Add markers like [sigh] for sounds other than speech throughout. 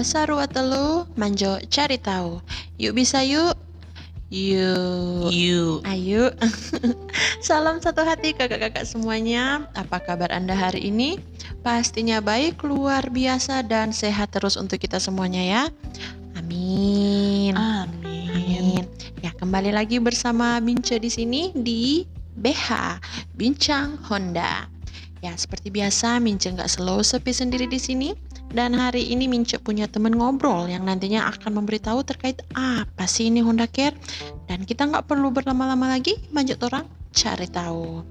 Saru telu, manjo cari tahu. Yuk bisa yuk. Yuk. You. Ayo. [laughs] Salam satu hati kakak-kakak semuanya. Apa kabar Anda hari ini? Pastinya baik, luar biasa dan sehat terus untuk kita semuanya ya. Amin. Amin. Amin. Ya, kembali lagi bersama Bince di sini di BH Bincang Honda. Ya, seperti biasa Mince nggak slow sepi sendiri di sini. Dan hari ini Mince punya teman ngobrol yang nantinya akan memberitahu terkait apa sih ini Honda Care. Dan kita nggak perlu berlama-lama lagi, lanjut orang cari tahu.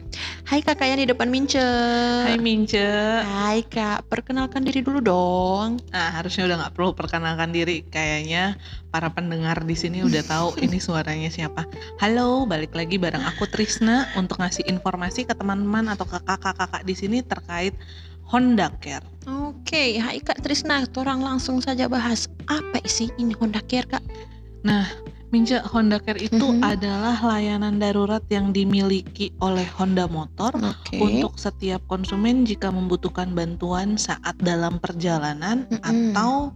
Hai kakak yang di depan Mince. Hai Mince. Hai kak, perkenalkan diri dulu dong. Nah, harusnya udah nggak perlu perkenalkan diri. Kayaknya para pendengar di sini udah tahu [laughs] ini suaranya siapa. Halo, balik lagi bareng aku Trisna untuk ngasih informasi ke teman-teman atau ke kakak-kakak di sini terkait Honda Care. Oke, hai kak Trisna, orang langsung saja bahas apa isi ini Honda Care kak? Mince, Honda Care itu Mhm. adalah layanan darurat yang dimiliki oleh Honda Motor Oke. untuk setiap konsumen jika membutuhkan bantuan saat dalam perjalanan Mm-mm. atau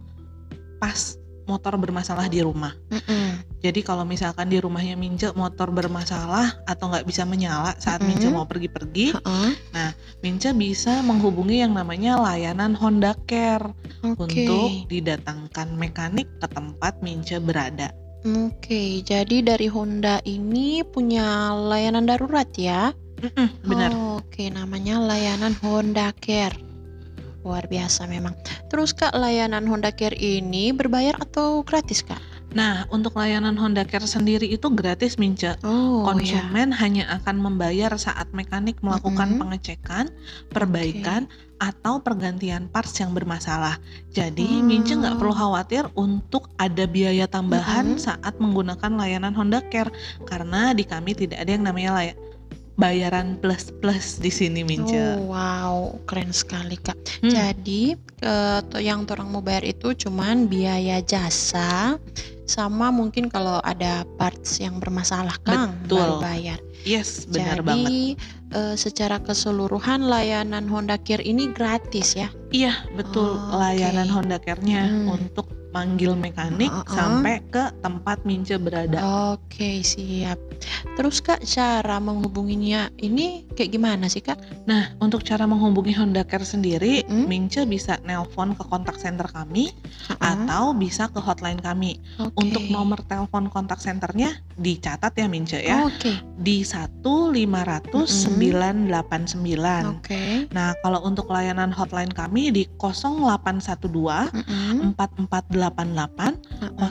pas motor bermasalah di rumah. Mm-mm. Jadi kalau misalkan di rumahnya Mince motor bermasalah atau nggak bisa menyala saat. Mince mau pergi-pergi, Heeh. Mince bisa menghubungi yang namanya layanan Honda Care Oke. untuk didatangkan mekanik ke tempat Mince berada. Oke, jadi dari Honda ini punya layanan darurat ya? Mm-mm, benar. Oke, namanya layanan Honda Care. Luar biasa memang. Terus Kak, layanan Honda Care ini berbayar atau gratis Kak? Nah, untuk layanan Honda Care sendiri itu gratis Mince. Oh Konsumen hanya akan membayar saat mekanik melakukan Mm-mm. pengecekan, perbaikan, atau pergantian parts yang bermasalah. Jadi, Hmm. Mince nggak perlu khawatir untuk ada biaya tambahan Mm-mm. saat menggunakan layanan Honda Care karena di kami tidak ada yang namanya lay- bayaran plus plus di sini Mince. Oh wow, keren sekali Kak. Hmm. Jadi eh, yang orang mau bayar itu cuman biaya jasa sama mungkin kalau ada parts yang bermasalah Kang baru Betul. bayar. Yes, benar Jadi banget. eh, secara keseluruhan layanan Honda Care ini gratis ya. Iya, betul. Oh, layanan oke. Honda Care-nya Hmm. untuk manggil mekanik Uh-uh. sampai ke tempat Mince berada. Oke siap. Terus Kak cara menghubunginya ini kayak gimana sih Kak? Nah, untuk cara menghubungi Honda Care sendiri, Mm-mm. Mince bisa nelpon ke kontak center kami Heeh. atau bisa ke hotline kami. Oke. Untuk nomor telepon kontak senternya dicatat ya Mince ya, Oke. di 1500989. Oke. Nah, kalau untuk layanan hotline kami di 0812 Mm-mm. 4488 Heeh.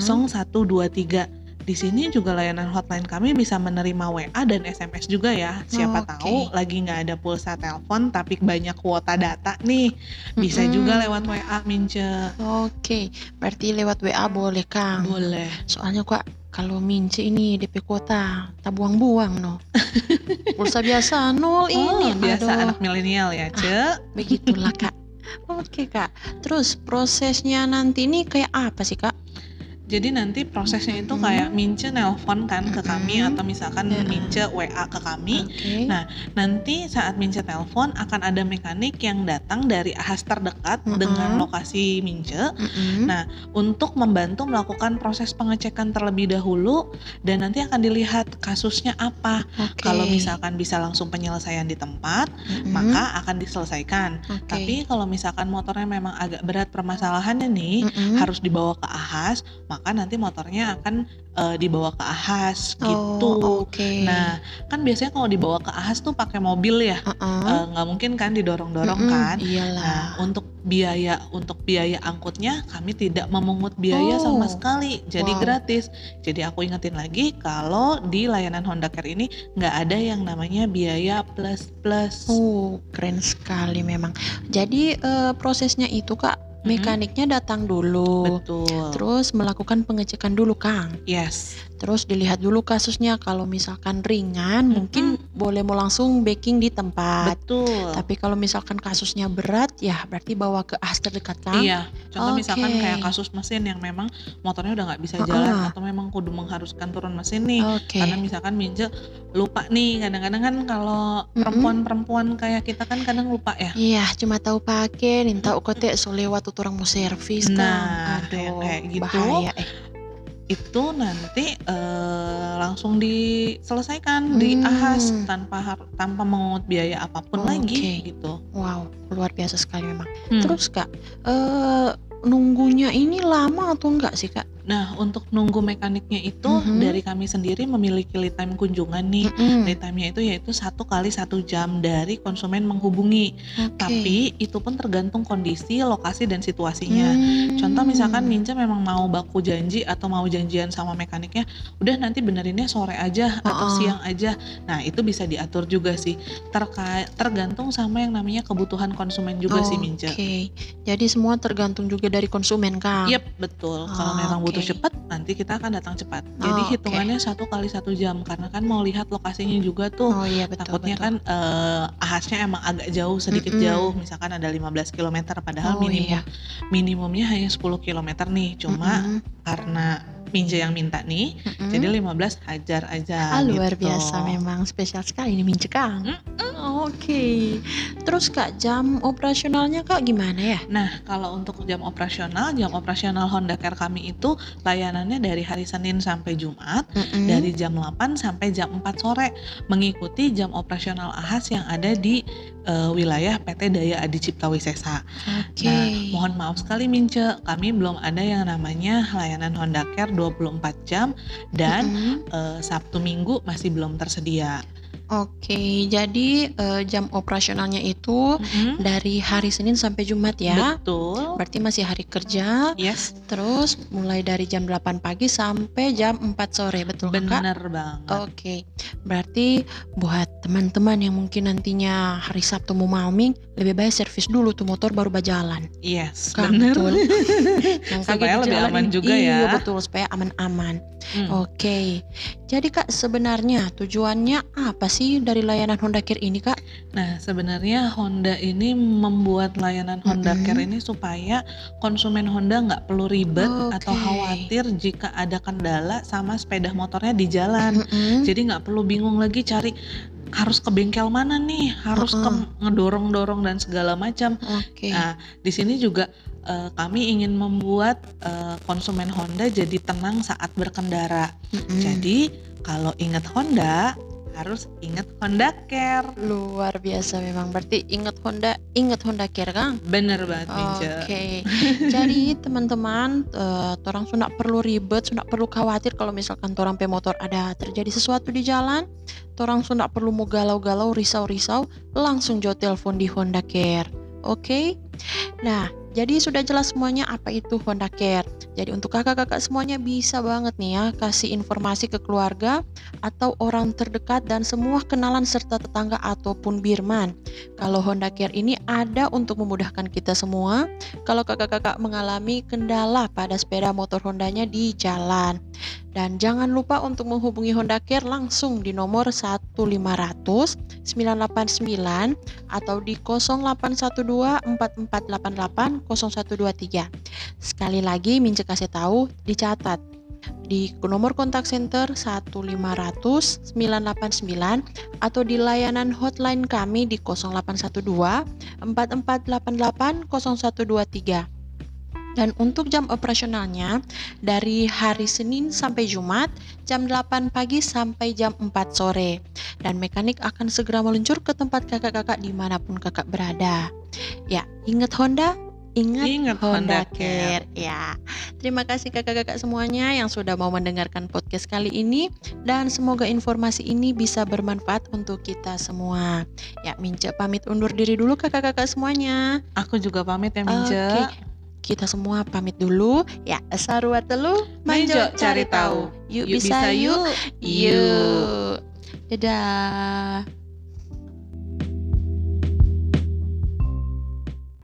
0123. Di sini juga layanan hotline kami bisa menerima WA dan SMS juga ya. Siapa Oke. tahu lagi nggak ada pulsa telepon tapi banyak kuota data nih. Bisa Mm-mm. juga lewat WA Mince. Oke, berarti lewat WA boleh Kang. Boleh. Soalnya kok kalau mince ini DP kuota tak buang-buang no. [laughs] Pulsa biasa nol ini. oh, biasa Aduh, anak milenial ya, Ce. Begitulah Kak. Oke Kak. Terus prosesnya nanti ini kayak apa sih Kak? Jadi nanti prosesnya itu kayak Mince nelpon kan ke kami Mm-mm. atau misalkan Ya. Mince WA ke kami. Oke. Nah, Nanti saat Mince telepon akan ada mekanik yang datang dari ahas terdekat Mm-mm. dengan lokasi Mince Mm-mm. Nah, untuk membantu melakukan proses pengecekan terlebih dahulu dan nanti akan dilihat kasusnya apa. Oke. Kalau misalkan bisa langsung penyelesaian di tempat, Mm-mm. maka akan diselesaikan. Oke. Tapi kalau misalkan motornya memang agak berat permasalahannya nih, Mm-mm. harus dibawa ke ahas, maka nanti motornya akan eh, dibawa ke ahas gitu. Oh, Oke. Nah, kan biasanya kalau dibawa ke ahas tuh pakai mobil ya. Eh, nggak mungkin kan didorong-dorong Mm-mm. kan. Iyalah. Nah, untuk biaya untuk biaya angkutnya kami tidak memungut biaya Oh. sama sekali, jadi Wow. gratis. Jadi aku ingetin lagi kalau di layanan Honda Care ini nggak ada yang namanya biaya plus plus. Oh, keren sekali memang. Jadi eh, prosesnya itu Kak. Mekaniknya datang dulu. Betul. Terus melakukan pengecekan dulu, Kang. yes. Terus dilihat dulu kasusnya kalau misalkan ringan mungkin boleh mau langsung backing di tempat. Betul. Tapi kalau misalkan kasusnya berat ya berarti bawa ke AS terdekat kan? Iya, contoh misalkan Oke. kayak kasus mesin yang memang motornya udah nggak bisa Heeh. jalan atau memang kudu mengharuskan turun mesin nih. Oke. Karena misalkan Minje lupa nih, kadang-kadang kan kalau perempuan-perempuan kayak kita kan kadang lupa ya. Iya, cuma tahu pakai, nin tahu kote so lewat tuh orang mau servis kan. Nah, Aduh, kayak gitu. bahaya eh. Itu nanti eh, langsung diselesaikan di Hmm. ahas tanpa tanpa mengungut biaya apa pun Oke. lagi gitu. Wow, luar biasa sekali memang. Hmm. Terus Kak, eh nunggunya ini lama atau enggak sih Kak? Nah, untuk nunggu mekaniknya itu Mhm. dari kami sendiri memiliki lead time kunjungan nih. Mm-mm. Lead time-nya itu yaitu satu kali satu jam dari konsumen menghubungi. Oke. Tapi itu pun tergantung kondisi, lokasi dan situasinya. Hmm. Contoh misalkan Minca memang mau baku janji atau mau janjian sama mekaniknya, udah nanti benerinnya sore aja atau Oh-oh. siang aja. Nah itu bisa diatur juga sih. Terkait tergantung sama yang namanya kebutuhan konsumen juga sih Minca. Oke, jadi semua tergantung juga dari konsumen Kang. Yep betul. Kalau Oh, memang butuh cepat, nanti kita akan datang cepat. Jadi Oh, oke. hitungannya satu kali satu jam karena kan mau lihat lokasinya juga tuh. Oh iya betul. Takutnya betul. kan eh, ahasnya emang agak jauh sedikit Mm-mm. jauh, misalkan ada 15 km padahal Oh minimum iya. minimumnya hanya 10 km nih. Cuma Mm-mm. karena Minja yang minta nih, Mm-mm. jadi 15 hajar aja. Ah, luar gitu. biasa memang spesial sekali ini Mince Kang. Oke. Terus Kak, jam operasionalnya Kak gimana ya? Nah, kalau untuk jam operasional, jam operasional Honda Care kami itu layanannya dari hari Senin sampai Jumat, Mm-mm. dari jam 8 sampai jam 4 sore, mengikuti jam operasional ahas yang ada di eh, wilayah PT Daya Adi Cipta Wisesa. Oke. Nah, mohon maaf sekali Mince, kami belum ada yang namanya layanan Honda Care 24 jam dan Mm-mm. eh, Sabtu Minggu masih belum tersedia. Oke, jadi eh, jam operasionalnya itu Mhm. dari hari Senin sampai Jumat ya. Betul. Berarti masih hari kerja. Yes, Terus mulai dari jam 8 pagi sampai jam 4 sore, betul kan, Kak? bener banget. Oke, berarti buat teman-teman yang mungkin nantinya hari Sabtu mau malming, lebih baik servis dulu tuh motor baru berjalan. Yes, Kan, bener. betul. [laughs] Yang Supaya lebih aman juga Iya, ya. betul, supaya aman-aman. Hmm. Oke, jadi Kak sebenarnya tujuannya apa sih dari layanan Honda Care ini Kak? Nah, sebenarnya Honda ini membuat layanan Honda Mm-mm. Care ini supaya konsumen Honda nggak perlu ribet atau Oke. khawatir jika ada kendala sama sepeda motornya di jalan. Mm-mm. Jadi nggak perlu bingung lagi cari harus ke bengkel mana nih, harus ke Mm-mm. ngedorong-dorong dan segala macam. Oke. Nah, di sini juga eh, kami ingin membuat eh, konsumen Honda jadi tenang saat berkendara. Mm-mm. Jadi kalau ingat Honda harus ingat Honda Care. luar biasa memang. Berarti ingat Honda, ingat Honda Care Kang. Bener banget Oke, Minja. jadi [laughs] teman-teman, eh, orang sudah perlu ribet, sudah perlu khawatir kalau misalkan orang pemotor ada terjadi sesuatu di jalan, orang sudah perlu mau galau-galau, risau-risau, langsung jo telepon di Honda Care. Oke, nah jadi sudah jelas semuanya apa itu Honda Care. Jadi untuk kakak-kakak semuanya bisa banget nih ya kasih informasi ke keluarga atau orang terdekat dan semua kenalan serta tetangga ataupun birman. Kalau Honda Care ini ada untuk memudahkan kita semua kalau kakak-kakak mengalami kendala pada sepeda motor Hondanya di jalan. Dan jangan lupa untuk menghubungi Honda Care langsung di nomor 1500 989 atau di 0812 4488 0123. Sekali lagi Mince kasih tahu dicatat di nomor kontak center 1500 989 atau di layanan hotline kami di 0812 4488 0123. Dan untuk jam operasionalnya dari hari Senin sampai Jumat jam 8 pagi sampai jam 4 sore. Dan mekanik akan segera meluncur ke tempat kakak-kakak di mana pun kakak berada. Ya, ingat Honda, ingat, Ingat Honda, Honda Care. Ya, terima kasih kakak-kakak semuanya yang sudah mau mendengarkan podcast kali ini dan semoga informasi ini bisa bermanfaat untuk kita semua. Ya, Mince pamit undur diri dulu kakak-kakak semuanya. Aku juga pamit ya Minja. Oke. Kita semua pamit dulu. Ya, sarua telu, manjo cari tahu. Yuk, Yuk bisa, yuk. Yuk. Dadah.